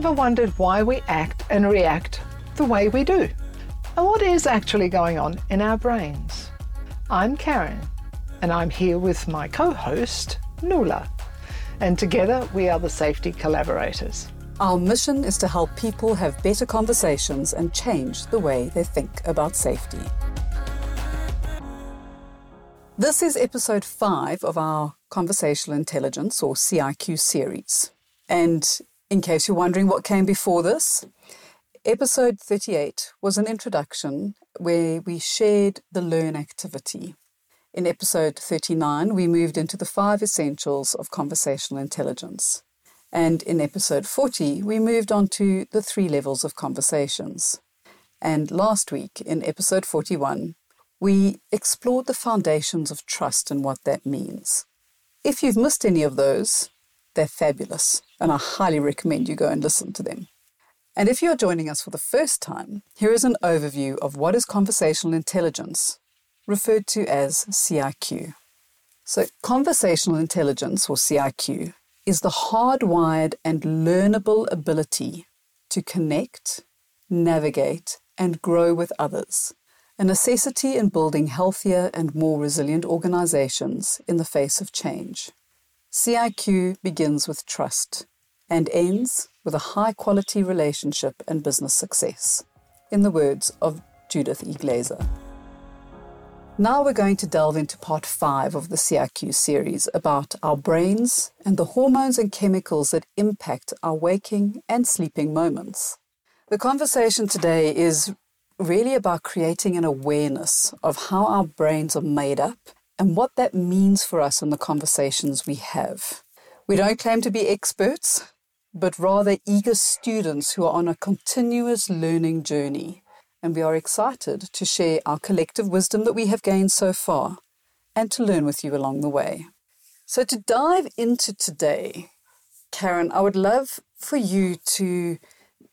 ever wondered why we act and react the way we do? And what is actually going on in our brains? I'm Karin, and I'm here with my co host, Nuala. And together we are the safety collaborators. Our mission is to help people have better conversations and change the way they think about safety. This is episode five of our Conversational Intelligence or CIQ series. And in case you're wondering what came before this, episode 38 was an introduction where we shared the learn activity. In episode 39, we moved into the five essentials of conversational intelligence. And in episode 40, we moved on to the three levels of conversations. And last week, in episode 41, we explored the foundations of trust and what that means. If you've missed any of those, they're fabulous, and I highly recommend you go and listen to them. And if you're joining us for the first time, here is an overview of what is conversational intelligence, referred to as CIQ. So, conversational intelligence, or CIQ, is the hardwired and learnable ability to connect, navigate, and grow with others, a necessity in building healthier and more resilient organizations in the face of change. CIQ begins with trust and ends with a high quality relationship and business success, in the words of Judith E. Glaser. Now we're going to delve into part five of the CIQ series about our brains and the hormones and chemicals that impact our waking and sleeping moments. The conversation today is really about creating an awareness of how our brains are made up and what that means for us in the conversations we have. We don't claim to be experts, but rather eager students who are on a continuous learning journey. And we are excited to share our collective wisdom that we have gained so far and to learn with you along the way. So, to dive into today, Karin, I would love for you to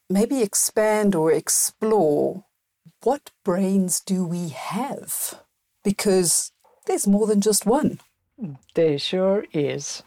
maybe expand or explore what brains do we have? Because there's more than just one. There sure is.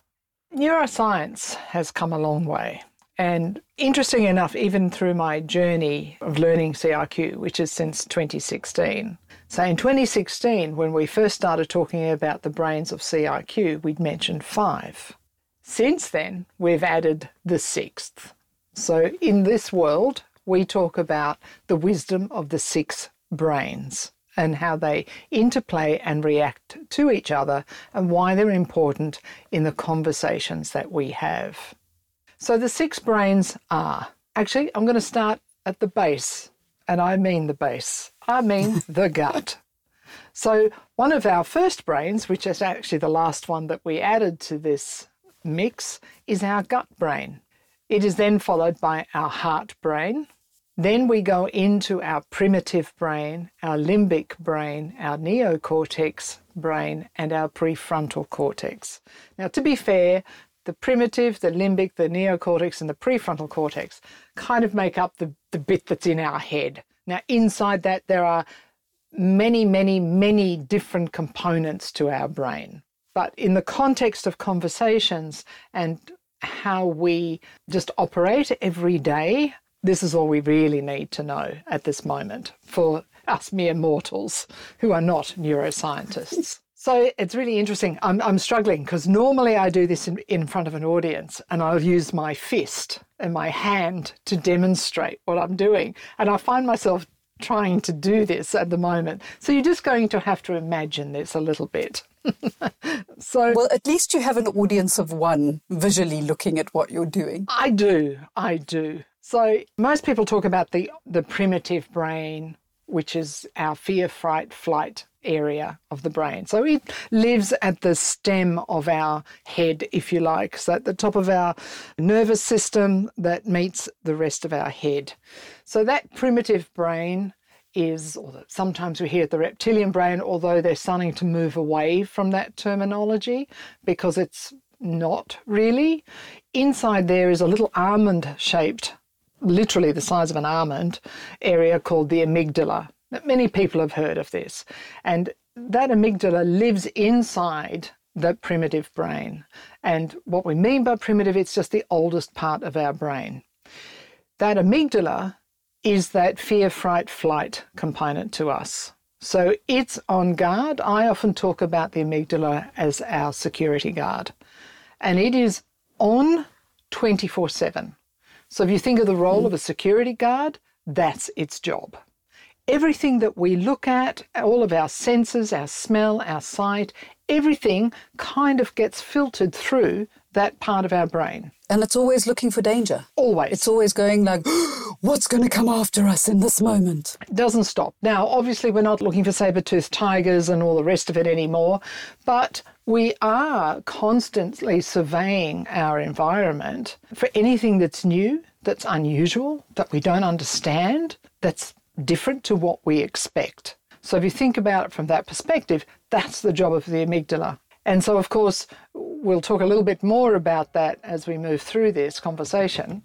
Neuroscience has come a long way. And interesting enough, even through my journey of learning CIQ, which is since 2016. So in 2016, when we first started talking about the brains of CIQ, we'd mentioned five. Since then, we've added the sixth. So in this world, we talk about the wisdom of the six brains and how they interplay and react to each other and why they're important in the conversations that we have. So the six brains are actually, I'm going to start at the base, and I mean the base, I mean the gut. So, one of our first brains, which is actually the last one that we added to this mix, is our gut brain. It is then followed by our heart brain, then we go into our primitive brain, our limbic brain, our neocortex brain, and our prefrontal cortex. Now, to be fair, the primitive, the limbic, the neocortex, and the prefrontal cortex kind of make up the, the bit that's in our head. Now, inside that, there are many, many, many different components to our brain. But in the context of conversations and how we just operate every day, this is all we really need to know at this moment for us mere mortals who are not neuroscientists. So it's really interesting. I'm, I'm struggling because normally I do this in, in front of an audience and I'll use my fist and my hand to demonstrate what I'm doing. And I find myself trying to do this at the moment. So you're just going to have to imagine this a little bit. so Well, at least you have an audience of one visually looking at what you're doing. I do. I do. So most people talk about the the primitive brain, which is our fear, fright, flight area of the brain. So it lives at the stem of our head, if you like, so at the top of our nervous system that meets the rest of our head. So that primitive brain is, or sometimes we hear the reptilian brain, although they're starting to move away from that terminology because it's not really. Inside there is a little almond shaped literally the size of an almond area called the amygdala. Many people have heard of this. And that amygdala lives inside the primitive brain. And what we mean by primitive, it's just the oldest part of our brain. that amygdala is that fear, fright, flight component to us. So it's on guard. I often talk about the amygdala as our security guard, and it is on 24 7. So if you think of the role hmm. of a security guard, that's its job. Everything that we look at, all of our senses, our smell, our sight, everything kind of gets filtered through that part of our brain. And it's always looking for danger. Always. It's always going like, what's going to come after us in this moment? It doesn't stop. Now, obviously, we're not looking for saber toothed tigers and all the rest of it anymore, but we are constantly surveying our environment for anything that's new, that's unusual, that we don't understand, that's different to what we expect. So if you think about it from that perspective, that's the job of the amygdala. And so, of course, we'll talk a little bit more about that as we move through this conversation.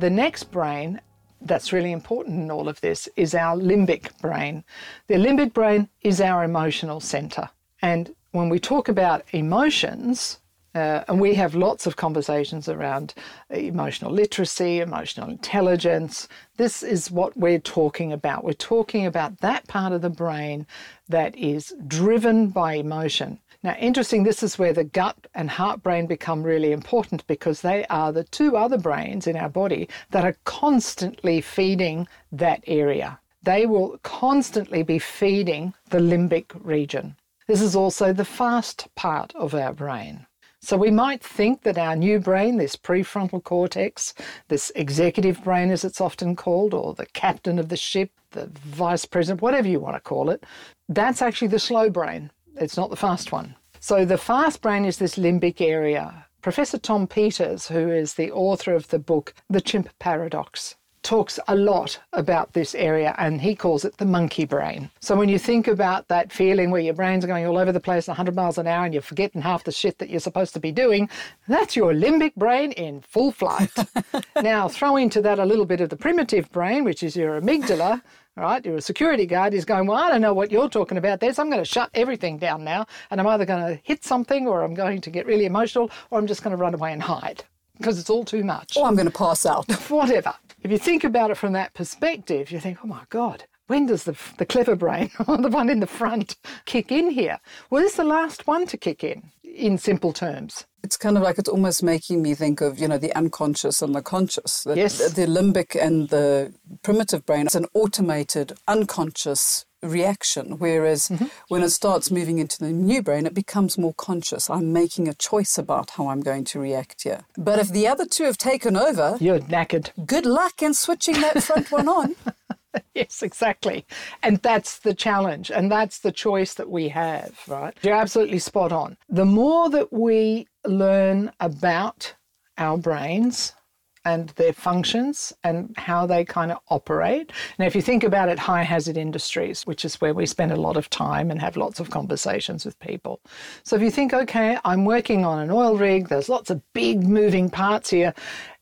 The next brain that's really important in all of this is our limbic brain. The limbic brain is our emotional center. And when we talk about emotions, uh, and we have lots of conversations around emotional literacy, emotional intelligence. This is what we're talking about. We're talking about that part of the brain that is driven by emotion. Now, interesting, this is where the gut and heart brain become really important because they are the two other brains in our body that are constantly feeding that area. They will constantly be feeding the limbic region. This is also the fast part of our brain. So we might think that our new brain, this prefrontal cortex, this executive brain as it's often called, or the captain of the ship, the vice president, whatever you want to call it, that's actually the slow brain. It's not the fast one. So the fast brain is this limbic area. Professor Tom Peters, who is the author of the book The Chimp Paradox, talks a lot about this area and he calls it the monkey brain. So when you think about that feeling where your brain's going all over the place 100 miles an hour and you're forgetting half the shit that you're supposed to be doing, that's your limbic brain in full flight. now throw into that a little bit of the primitive brain, which is your amygdala, right? You're a security guard is going, well, I don't know what you're talking about there, so I'm going to shut everything down now, and I'm either going to hit something, or I'm going to get really emotional, or I'm just going to run away and hide because it's all too much. Or I'm going to pass out. Whatever. If you think about it from that perspective, you think, oh my God, when does the, the clever brain, or the one in the front, kick in here? Well, it's the last one to kick in, in simple terms. It's kind of like it's almost making me think of, you know, the unconscious and the conscious. The, yes. The, the limbic and the primitive brain it's an automated, unconscious reaction. Whereas mm-hmm. when it starts moving into the new brain, it becomes more conscious. I'm making a choice about how I'm going to react here. But if the other two have taken over, you're knackered. Good luck in switching that front one on. yes, exactly. And that's the challenge. And that's the choice that we have, right? You're absolutely spot on. The more that we learn about our brains, and their functions and how they kind of operate. Now, if you think about it, high hazard industries, which is where we spend a lot of time and have lots of conversations with people. So if you think, okay, I'm working on an oil rig, there's lots of big moving parts here.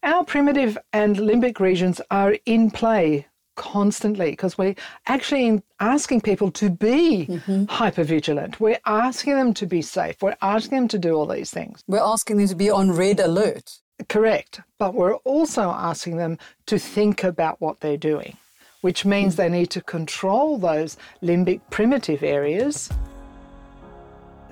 Our primitive and limbic regions are in play constantly because we're actually asking people to be mm-hmm. hyper vigilant. We're asking them to be safe. We're asking them to do all these things. We're asking them to be on red alert. Correct. But we're also asking them to think about what they're doing, which means they need to control those limbic primitive areas.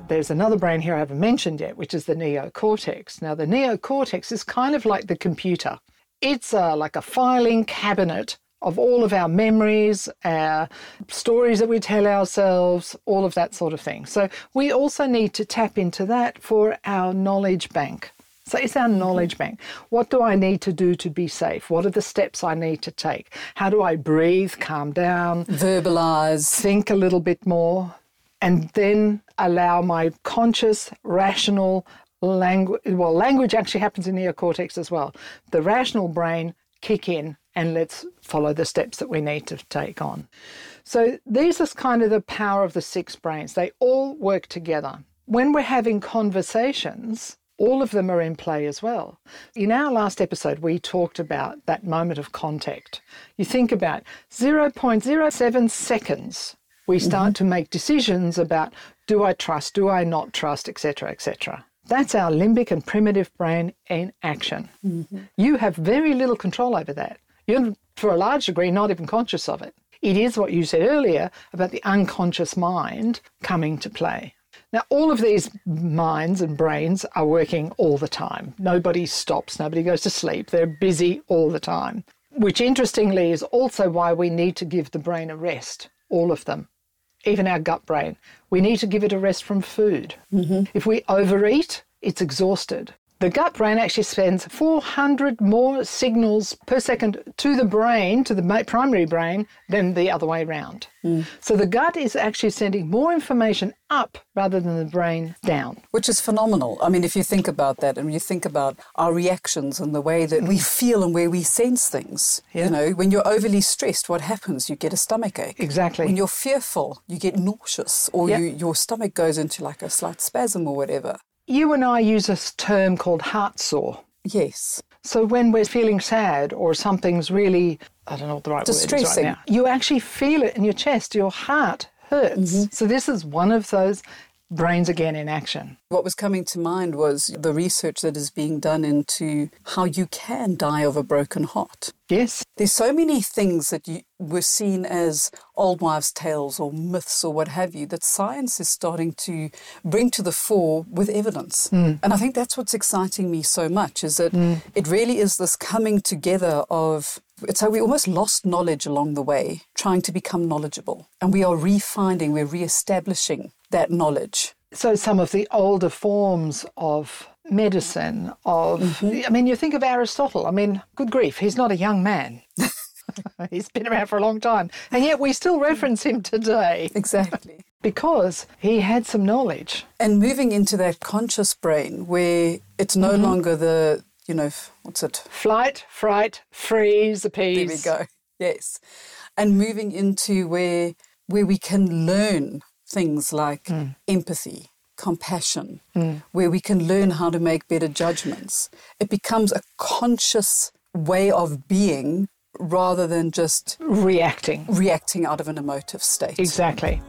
There's another brain here I haven't mentioned yet, which is the neocortex. Now, the neocortex is kind of like the computer. It's uh, like a filing cabinet of all of our memories, our stories that we tell ourselves, all of that sort of thing. So we also need to tap into that for our knowledge bank. So it's our knowledge mm-hmm. bank. What do I need to do to be safe? What are the steps I need to take? How do I breathe, calm down, verbalize, think a little bit more, and then allow my conscious, rational language. Well, language actually happens in neocortex as well. The rational brain kick in and let's follow the steps that we need to take on. So these are kind of the power of the six brains. They all work together. When we're having conversations, all of them are in play as well. In our last episode, we talked about that moment of contact. You think about 0.07 seconds, we start mm-hmm. to make decisions about do I trust, do I not trust, etc., etc. That's our limbic and primitive brain in action. Mm-hmm. You have very little control over that. You're, for a large degree, not even conscious of it. It is what you said earlier about the unconscious mind coming to play. Now, all of these minds and brains are working all the time. Nobody stops, nobody goes to sleep. They're busy all the time, which interestingly is also why we need to give the brain a rest, all of them, even our gut brain. We need to give it a rest from food. Mm-hmm. If we overeat, it's exhausted. The gut brain actually sends 400 more signals per second to the brain, to the primary brain, than the other way around. Mm. So the gut is actually sending more information up rather than the brain down. Which is phenomenal. I mean, if you think about that and you think about our reactions and the way that we feel and where we sense things, yeah. you know, when you're overly stressed, what happens? You get a stomach ache. Exactly. When you're fearful, you get nauseous or you, your stomach goes into like a slight spasm or whatever. You and I use a term called heart sore. Yes. So when we're feeling sad or something's really, I don't know what the right Distressing. word is right now, you actually feel it in your chest. Your heart hurts. Mm-hmm. So this is one of those brains again in action. What was coming to mind was the research that is being done into how you can die of a broken heart. Yes. There's so many things that you, were seen as old wives' tales or myths or what have you that science is starting to bring to the fore with evidence. Mm. And I think that's what's exciting me so much is that mm. it really is this coming together of it's how we almost lost knowledge along the way, trying to become knowledgeable. And we are refinding, we're re-establishing that knowledge. So some of the older forms of medicine of mm-hmm. I mean you think of Aristotle, I mean, good grief, he's not a young man. he's been around for a long time. And yet we still reference him today. Exactly. because he had some knowledge. And moving into that conscious brain where it's no mm-hmm. longer the, you know, what's it? Flight, fright, freeze, appease. There we go. Yes. And moving into where where we can learn things like mm. empathy, compassion, mm. where we can learn how to make better judgments. It becomes a conscious way of being rather than just reacting reacting out of an emotive state. Exactly.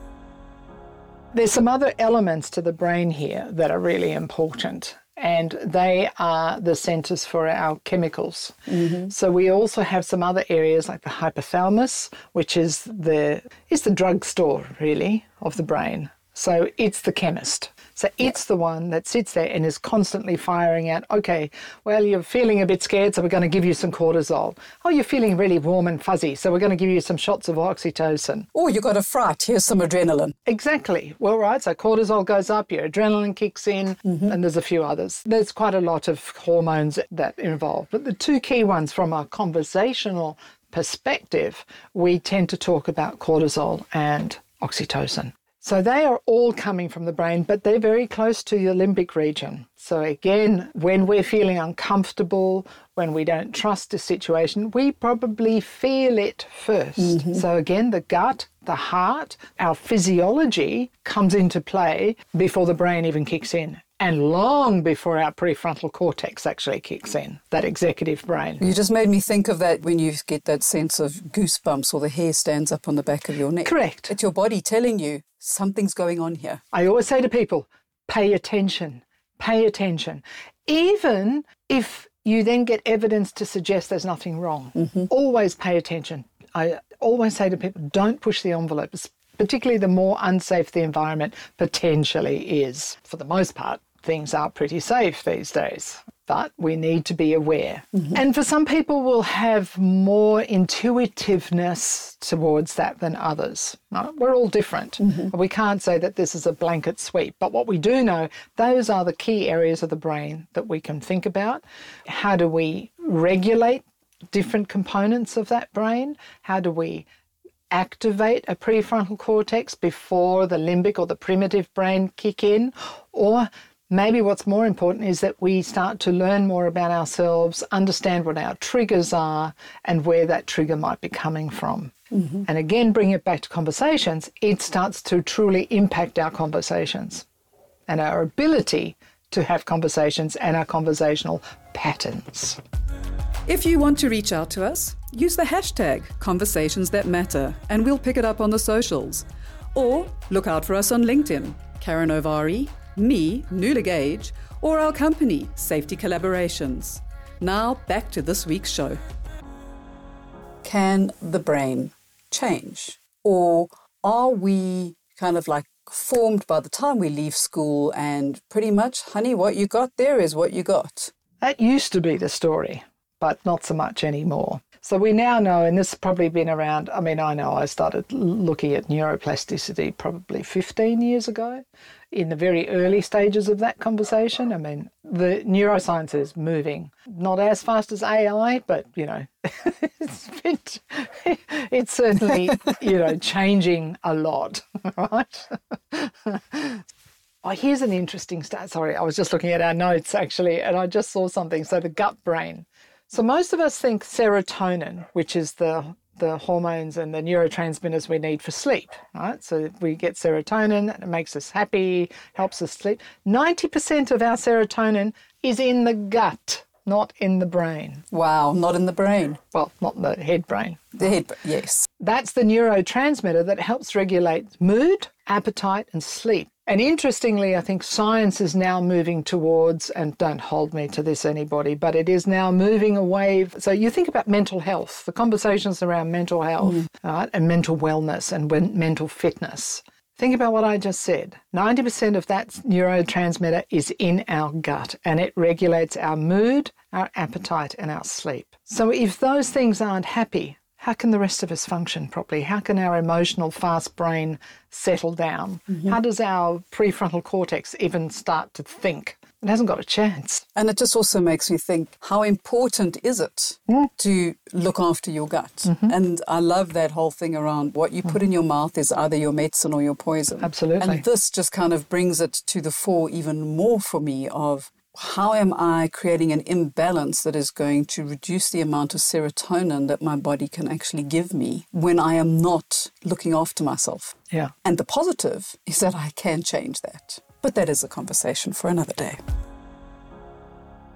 There's some other elements to the brain here that are really important and they are the centers for our chemicals. Mm-hmm. So we also have some other areas like the hypothalamus, which is the is the drugstore really of the brain. So it's the chemist. So it's the one that sits there and is constantly firing out, okay, well, you're feeling a bit scared, so we're going to give you some cortisol. Oh, you're feeling really warm and fuzzy, so we're going to give you some shots of oxytocin. Oh, you got a fright, here's some adrenaline. Exactly. Well, right, so cortisol goes up, your adrenaline kicks in, mm-hmm. and there's a few others. There's quite a lot of hormones that are involved. But the two key ones from a conversational perspective, we tend to talk about cortisol and oxytocin. So they are all coming from the brain, but they're very close to the limbic region. So again, when we're feeling uncomfortable, when we don't trust a situation, we probably feel it 1st mm-hmm. So again, the gut, the heart, our physiology comes into play before the brain even kicks in and long before our prefrontal cortex actually kicks in, that executive brain. You just made me think of that when you get that sense of goosebumps or the hair stands up on the back of your neck. Correct. It's your body telling you something's going on here. I always say to people, pay attention, pay attention. Even if you then get evidence to suggest there's nothing wrong, mm-hmm. always pay attention. I always say to people, don't push the envelope, particularly the more unsafe the environment potentially is. For the most part, things are pretty safe these days but we need to be aware. Mm-hmm. And for some people, we'll have more intuitiveness towards that than others. We're all different. Mm-hmm. We can't say that this is a blanket sweep. But what we do know, those are the key areas of the brain that we can think about. How do we regulate different components of that brain? How do we activate a prefrontal cortex before the limbic or the primitive brain kick in? Or Maybe what's more important is that we start to learn more about ourselves, understand what our triggers are, and where that trigger might be coming from. Mm-hmm. And again, bring it back to conversations, it starts to truly impact our conversations and our ability to have conversations and our conversational patterns. If you want to reach out to us, use the hashtag Conversations That Matter and we'll pick it up on the socials. Or look out for us on LinkedIn, Karin Ovari, me, Nuala Gage, or our company, Safety Collaborations. Now, back to this week's show. Can the brain change? Or are we kind of like formed by the time we leave school and pretty much, honey, what you got there is what you got? That used to be the story, but not so much anymore. So we now know, and this has probably been around, I mean, I know I started looking at neuroplasticity probably 15 years ago in the very early stages of that conversation. I mean, the neuroscience is moving not as fast as AI, but you know, it's, been, it's certainly you know changing a lot, right? Oh, here's an interesting stat. Sorry, I was just looking at our notes actually, and I just saw something. So the gut brain. So most of us think serotonin, which is the the hormones and the neurotransmitters we need for sleep, right? So we get serotonin, it makes us happy, helps us sleep. 90% of our serotonin is in the gut, not in the brain. Wow, not in the brain. Well, not the head brain. The head, yes. That's the neurotransmitter that helps regulate mood, appetite, and sleep. And interestingly, I think science is now moving towards, and don't hold me to this, anybody, but it is now moving away. So you think about mental health, the conversations around mental health mm. right, and mental wellness and mental fitness. Think about what I just said. 90% of that neurotransmitter is in our gut and it regulates our mood, our appetite, and our sleep. So if those things aren't happy, how can the rest of us function properly? How can our emotional fast brain settle down? Mm-hmm. How does our prefrontal cortex even start to think? It hasn't got a chance. And it just also makes me think how important is it mm. to look after your gut? Mm-hmm. And I love that whole thing around what you put in your mouth is either your medicine or your poison. Absolutely. And this just kind of brings it to the fore even more for me of how am I creating an imbalance that is going to reduce the amount of serotonin that my body can actually give me when I am not looking after myself? Yeah. And the positive is that I can change that. But that is a conversation for another day.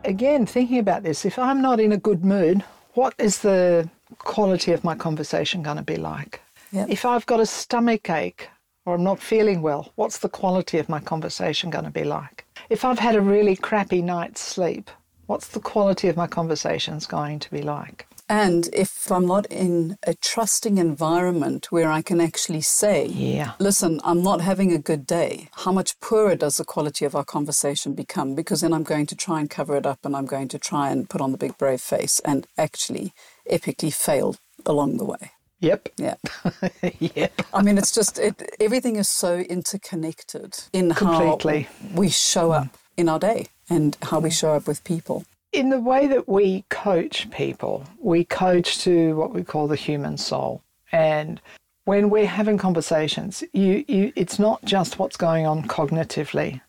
Again, thinking about this, if I'm not in a good mood, what is the quality of my conversation going to be like? Yep. If I've got a stomach ache or I'm not feeling well, what's the quality of my conversation going to be like? If I've had a really crappy night's sleep, what's the quality of my conversations going to be like? And if I'm not in a trusting environment where I can actually say, yeah. listen, I'm not having a good day, how much poorer does the quality of our conversation become? Because then I'm going to try and cover it up and I'm going to try and put on the big brave face and actually epically fail along the way. Yep. Yeah. yep. I mean, it's just it, everything is so interconnected in Completely. how we show up mm. in our day and how we mm. show up with people. In the way that we coach people, we coach to what we call the human soul. And when we're having conversations, you, you, it's not just what's going on cognitively.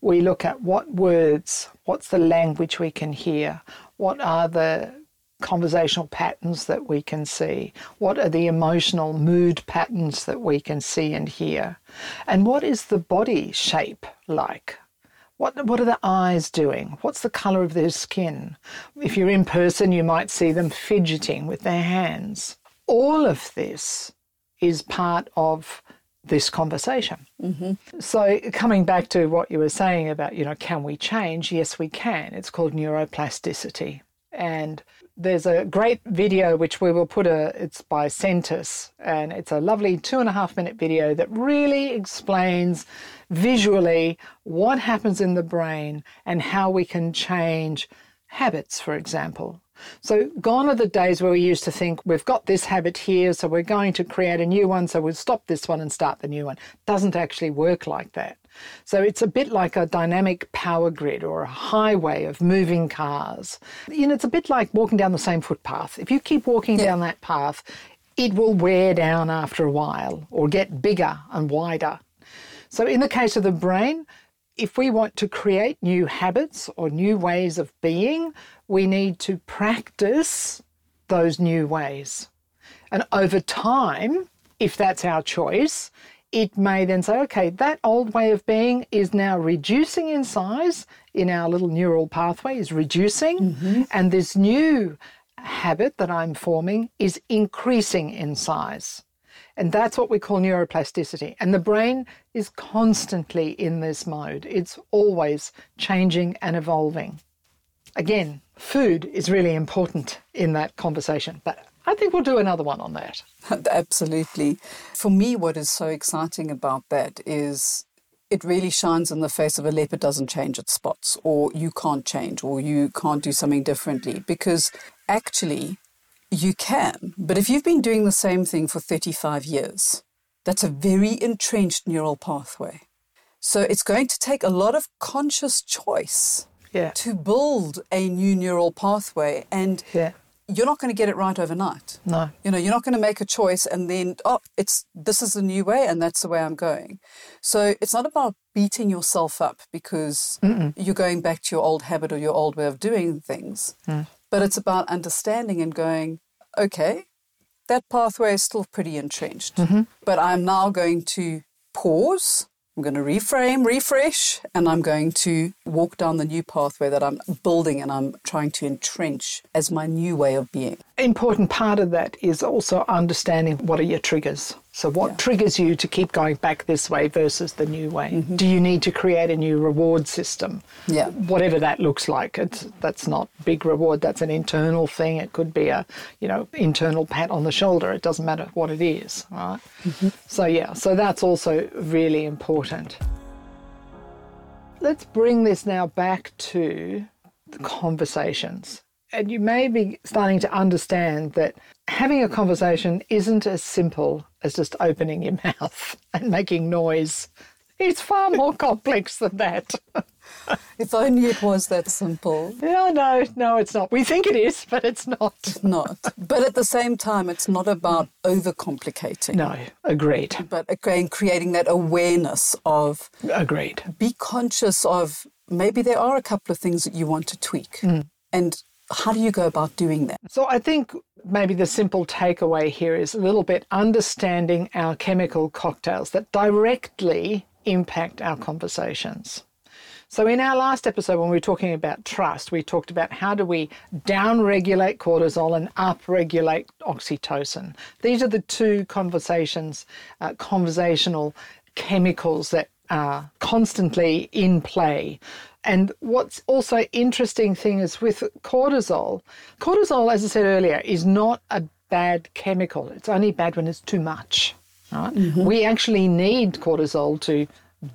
We look at what words, what's the language we can hear, what are the conversational patterns that we can see? What are the emotional mood patterns that we can see and hear? And what is the body shape like? What, what are the eyes doing? What's the colour of their skin? If you're in person, you might see them fidgeting with their hands. All of this is part of this conversation. Mm-hmm. So, coming back to what you were saying about, you know, can we change? Yes, we can. It's called neuroplasticity. And there's a great video which we will put a it's by Sentis and it's a lovely two and a half minute video that really explains visually what happens in the brain and how we can change habits for example so gone are the days where we used to think we've got this habit here so we're going to create a new one so we'll stop this one and start the new one doesn't actually work like that so it's a bit like a dynamic power grid or a highway of moving cars. You know, it's a bit like walking down the same footpath. If you keep walking yeah. down that path, it will wear down after a while or get bigger and wider. So in the case of the brain, if we want to create new habits or new ways of being, we need to practice those new ways. And over time, if that's our choice, it may then say, okay, that old way of being is now reducing in size in our little neural pathway, is reducing, mm-hmm. and this new habit that I'm forming is increasing in size. And that's what we call neuroplasticity. And the brain is constantly in this mode, it's always changing and evolving. Again, food is really important in that conversation, but I think we'll do another one on that. Absolutely. For me, what is so exciting about that is it really shines in the face of a leopard doesn't change its spots, or you can't change, or you can't do something differently. Because actually, you can. But if you've been doing the same thing for 35 years, that's a very entrenched neural pathway. So it's going to take a lot of conscious choice Yeah. to build a new neural pathway. And Yeah. you're not going to get it right overnight. No. You know, you're not going to make a choice and then, oh, it's this is the new way and that's the way I'm going. So it's not about beating yourself up because you're going back to your old habit or your old way of doing things, mm. But it's about understanding and going, okay, that pathway is still pretty entrenched, mm-hmm. but I'm now going to pause. I'm going to reframe, refresh, and I'm going to walk down the new pathway that I'm building and I'm trying to entrench as my new way of being. Important part of that is also understanding what are your triggers. So, what triggers you to keep going back this way versus the new way? Mm-hmm. Do you need to create a new reward system? Yeah. Whatever that looks like. It's, that's not big reward. That's an internal thing. It could be a, you know, internal pat on the shoulder. It doesn't matter what it is, right? Mm-hmm. So yeah. So that's also really important. Let's bring this now back to the conversations. And you may be starting to understand that having a conversation isn't as simple as just opening your mouth and making noise. It's far more complex than that. If only it was that simple. No, no, no, it's not. We think it is, but it's not. Not. But at the same time, it's not about overcomplicating. No, agreed. But again, creating that awareness of Agreed. be conscious of maybe there are a couple of things that you want to tweak. Mm. And how do you go about doing that? So I think maybe the simple takeaway here is a little bit understanding our chemical cocktails that directly impact our conversations. So in our last episode when we were talking about trust, we talked about how do we down-regulate cortisol and up-regulate oxytocin. These are the two conversations, uh, conversational chemicals that are constantly in play. And what's also interesting thing is with cortisol, cortisol, as I said earlier, is not a bad chemical. It's only bad when it's too much. Right? We actually need cortisol to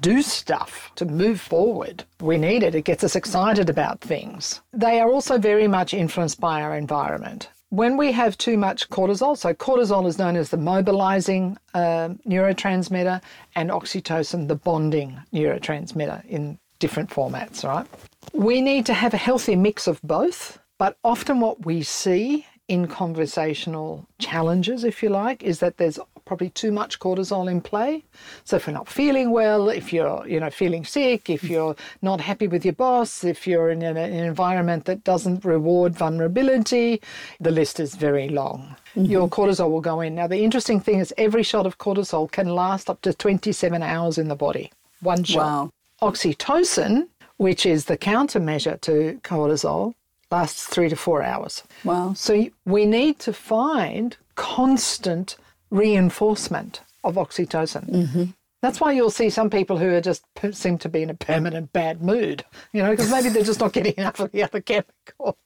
do stuff, to move forward. We need it. It gets us excited about things. They are also very much influenced by our environment. When we have too much cortisol, so cortisol is known as the mobilizing uh, neurotransmitter, and oxytocin, the bonding neurotransmitter in different formats, right? We need to have a healthy mix of both, but often what we see in conversational challenges, if you like, is that there's probably too much cortisol in play. So if you're not feeling well, if you're, you know, feeling sick, if mm. you're not happy with your boss, if you're in an, environment that doesn't reward vulnerability, the list is very long. Mm-hmm. Your cortisol will go in. Now the interesting thing is every shot of cortisol can last up to 27 hours in the body. One shot. Wow. Oxytocin, which is the countermeasure to cortisol, lasts three to four hours. Wow. So we need to find constant reinforcement of oxytocin. Mm-hmm. That's why you'll see some people who are just seem to be in a permanent bad mood, you know, because maybe they're just not getting enough of the other chemical.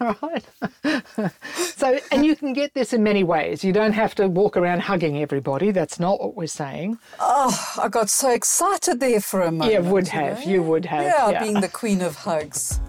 All right. so, and you can get this in many ways. You don't have to walk around hugging everybody. That's not what we're saying. Oh, I got so excited there for a moment. Yeah, would you have. know? You would have. Yeah, yeah. being the queen of hugs.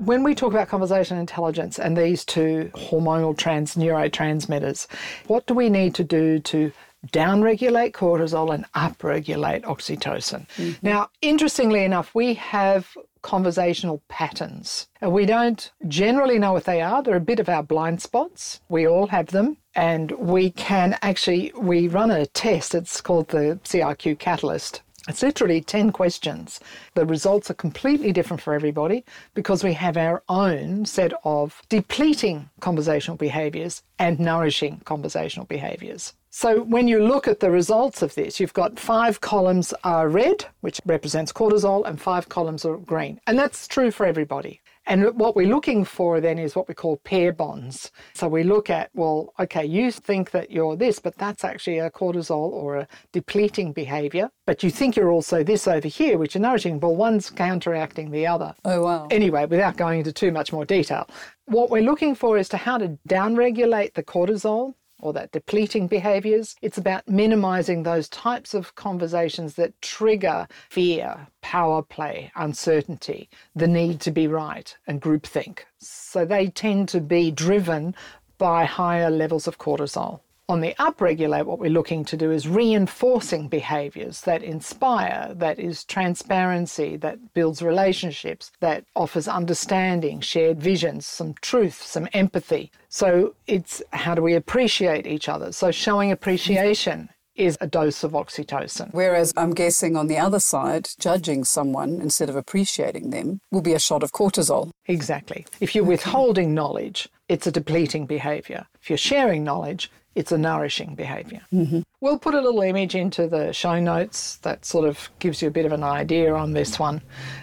when we talk about conversation intelligence and these two hormonal trans neurotransmitters, what do we need to do to downregulate cortisol and upregulate oxytocin? Mm-hmm. Now, interestingly enough, we have conversational patterns. And we don't generally know what they are. They're a bit of our blind spots. We all have them. And we can actually we run a test. It's called the CIQ Catalyst. It's literally 10 questions. The results are completely different for everybody because we have our own set of depleting conversational behaviors and nourishing conversational behaviors. So when you look at the results of this, you've got five columns are red, which represents cortisol, and five columns are green. And that's true for everybody. And what we're looking for then is what we call pair bonds. So we look at, well, okay, you think that you're this, but that's actually a cortisol or a depleting behavior. But you think you're also this over here, which are nourishing. Well, one's counteracting the other. Oh, wow. Anyway, without going into too much more detail, what we're looking for is to how to downregulate the cortisol or that depleting behaviors. It's about minimizing those types of conversations that trigger fear, power play, uncertainty, the need to be right, and groupthink. So they tend to be driven by higher levels of cortisol. On the upregulate, what we're looking to do is reinforcing behaviors that inspire, that is transparency, that builds relationships, that offers understanding, shared visions, some truth, some empathy. So it's how do we appreciate each other? So showing appreciation is a dose of oxytocin. Whereas I'm guessing on the other side, judging someone instead of appreciating them will be a shot of cortisol. Exactly. If you're withholding knowledge, it's a depleting behavior. If you're sharing knowledge, it's a nourishing behavior. Mm-hmm. We'll put a little image into the show notes that sort of gives you a bit of an idea on this one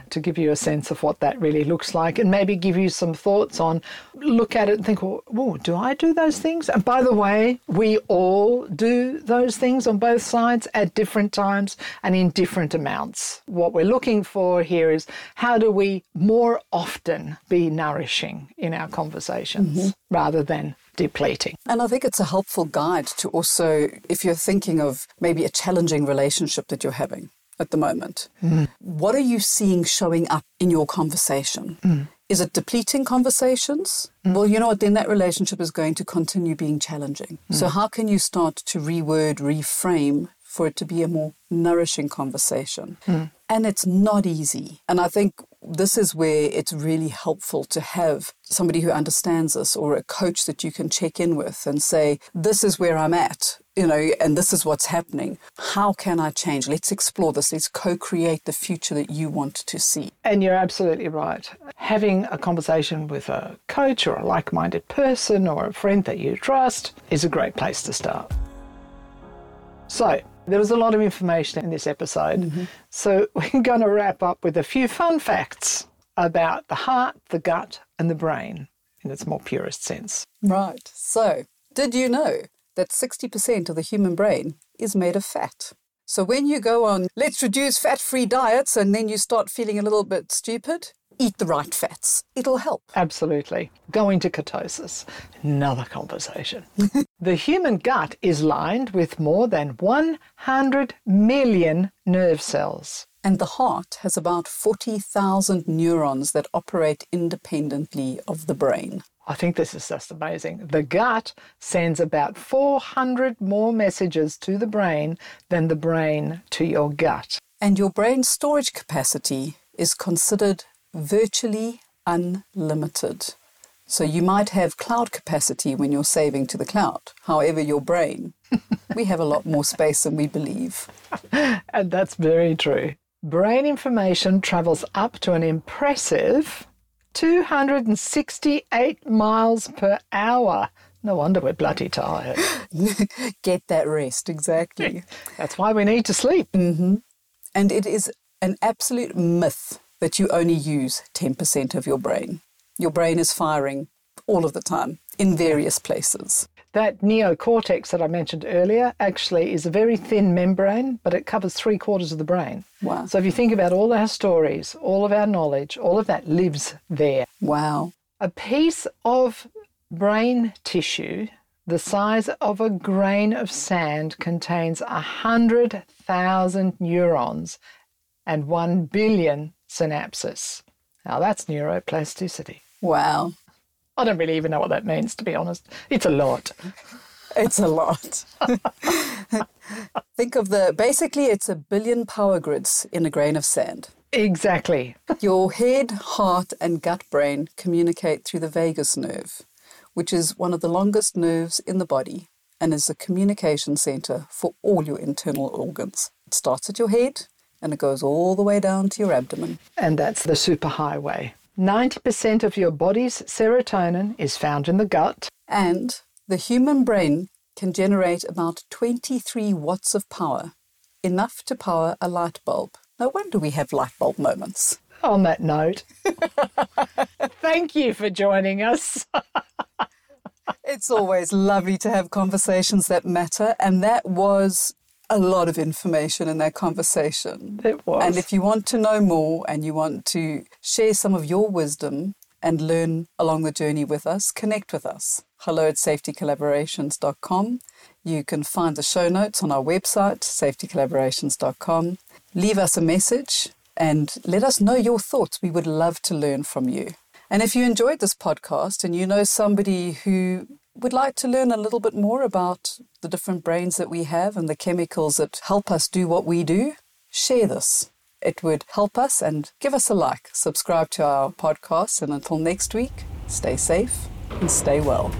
to give you a sense of what that really looks like and maybe give you some thoughts on look at it and think, well, oh, do I do those things? And by the way, we all do those things on both sides at different times and in different amounts. What we're looking for here is how do we more often be nourishing in our conversations mm-hmm. rather than depleting. And I think it's a helpful guide to also, if you're thinking of maybe a challenging relationship that you're having at the moment, mm. what are you seeing showing up in your conversation? Mm. Is it depleting conversations? Mm. Well, you know what? Then that relationship is going to continue being challenging. So, how can you start to reword, reframe for it to be a more nourishing conversation? And it's not easy. And I think this is where it's really helpful to have somebody who understands this or a coach that you can check in with and say, This is where I'm at, you know, and this is what's happening. How can I change? Let's explore this. Let's co create the future that you want to see. And you're absolutely right. Having a conversation with a coach or a like minded person or a friend that you trust is a great place to start. So, there was a lot of information in this episode. Mm-hmm. So we're going to wrap up with a few fun facts about the heart, the gut, and the brain in its more purest sense. Right. So, did you know that 60% of the human brain is made of fat? So, when you go on, let's reduce fat free diets, and then you start feeling a little bit stupid, eat the right fats. It'll help. Absolutely. Go into ketosis. Another conversation. the human gut is lined with more than 100 million nerve cells. And the heart has about 40,000 neurons that operate independently of the brain. I think this is just amazing. The gut sends about 400 more messages to the brain than the brain to your gut. And your brain storage capacity is considered virtually unlimited. So you might have cloud capacity when you're saving to the cloud. However, your brain, we have a lot more space than we believe. and that's very true. Brain information travels up to an impressive 268 miles per hour. No wonder we're bloody tired. Get that rest, exactly. That's why we need to sleep. Mm-hmm. And it is an absolute myth that you only use 10% of your brain. Your brain is firing all of the time in various places. That neocortex that I mentioned earlier actually is a very thin membrane, but it covers three quarters of the brain. Wow. So if you think about all our stories, all of our knowledge, all of that lives there. Wow. A piece of brain tissue the size of a grain of sand contains 100,000 neurons and 1 billion synapses. Now that's neuroplasticity. Wow. I don't really even know what that means, to be honest. It's a lot. It's a lot. Think of the basically, it's a billion power grids in a grain of sand. Exactly. Your head, heart, and gut brain communicate through the vagus nerve, which is one of the longest nerves in the body and is the communication center for all your internal organs. It starts at your head and it goes all the way down to your abdomen. And that's the superhighway. 90% of your body's serotonin is found in the gut. And the human brain can generate about 23 watts of power, enough to power a light bulb. No wonder we have light bulb moments. On that note, thank you for joining us. It's always lovely to have conversations that matter, and that was a lot of information in that conversation. It was. And if you want to know more and you want to share some of your wisdom and learn along the journey with us, connect with us. Hello at safetycollaborations.com. You can find the show notes on our website, safetycollaborations.com. Leave us a message and let us know your thoughts. We would love to learn from you. And if you enjoyed this podcast and you know somebody who would like to learn a little bit more about the different brains that we have and the chemicals that help us do what we do, share this. It would help us and give us a like. Subscribe to our podcast. And until next week, stay safe and stay well.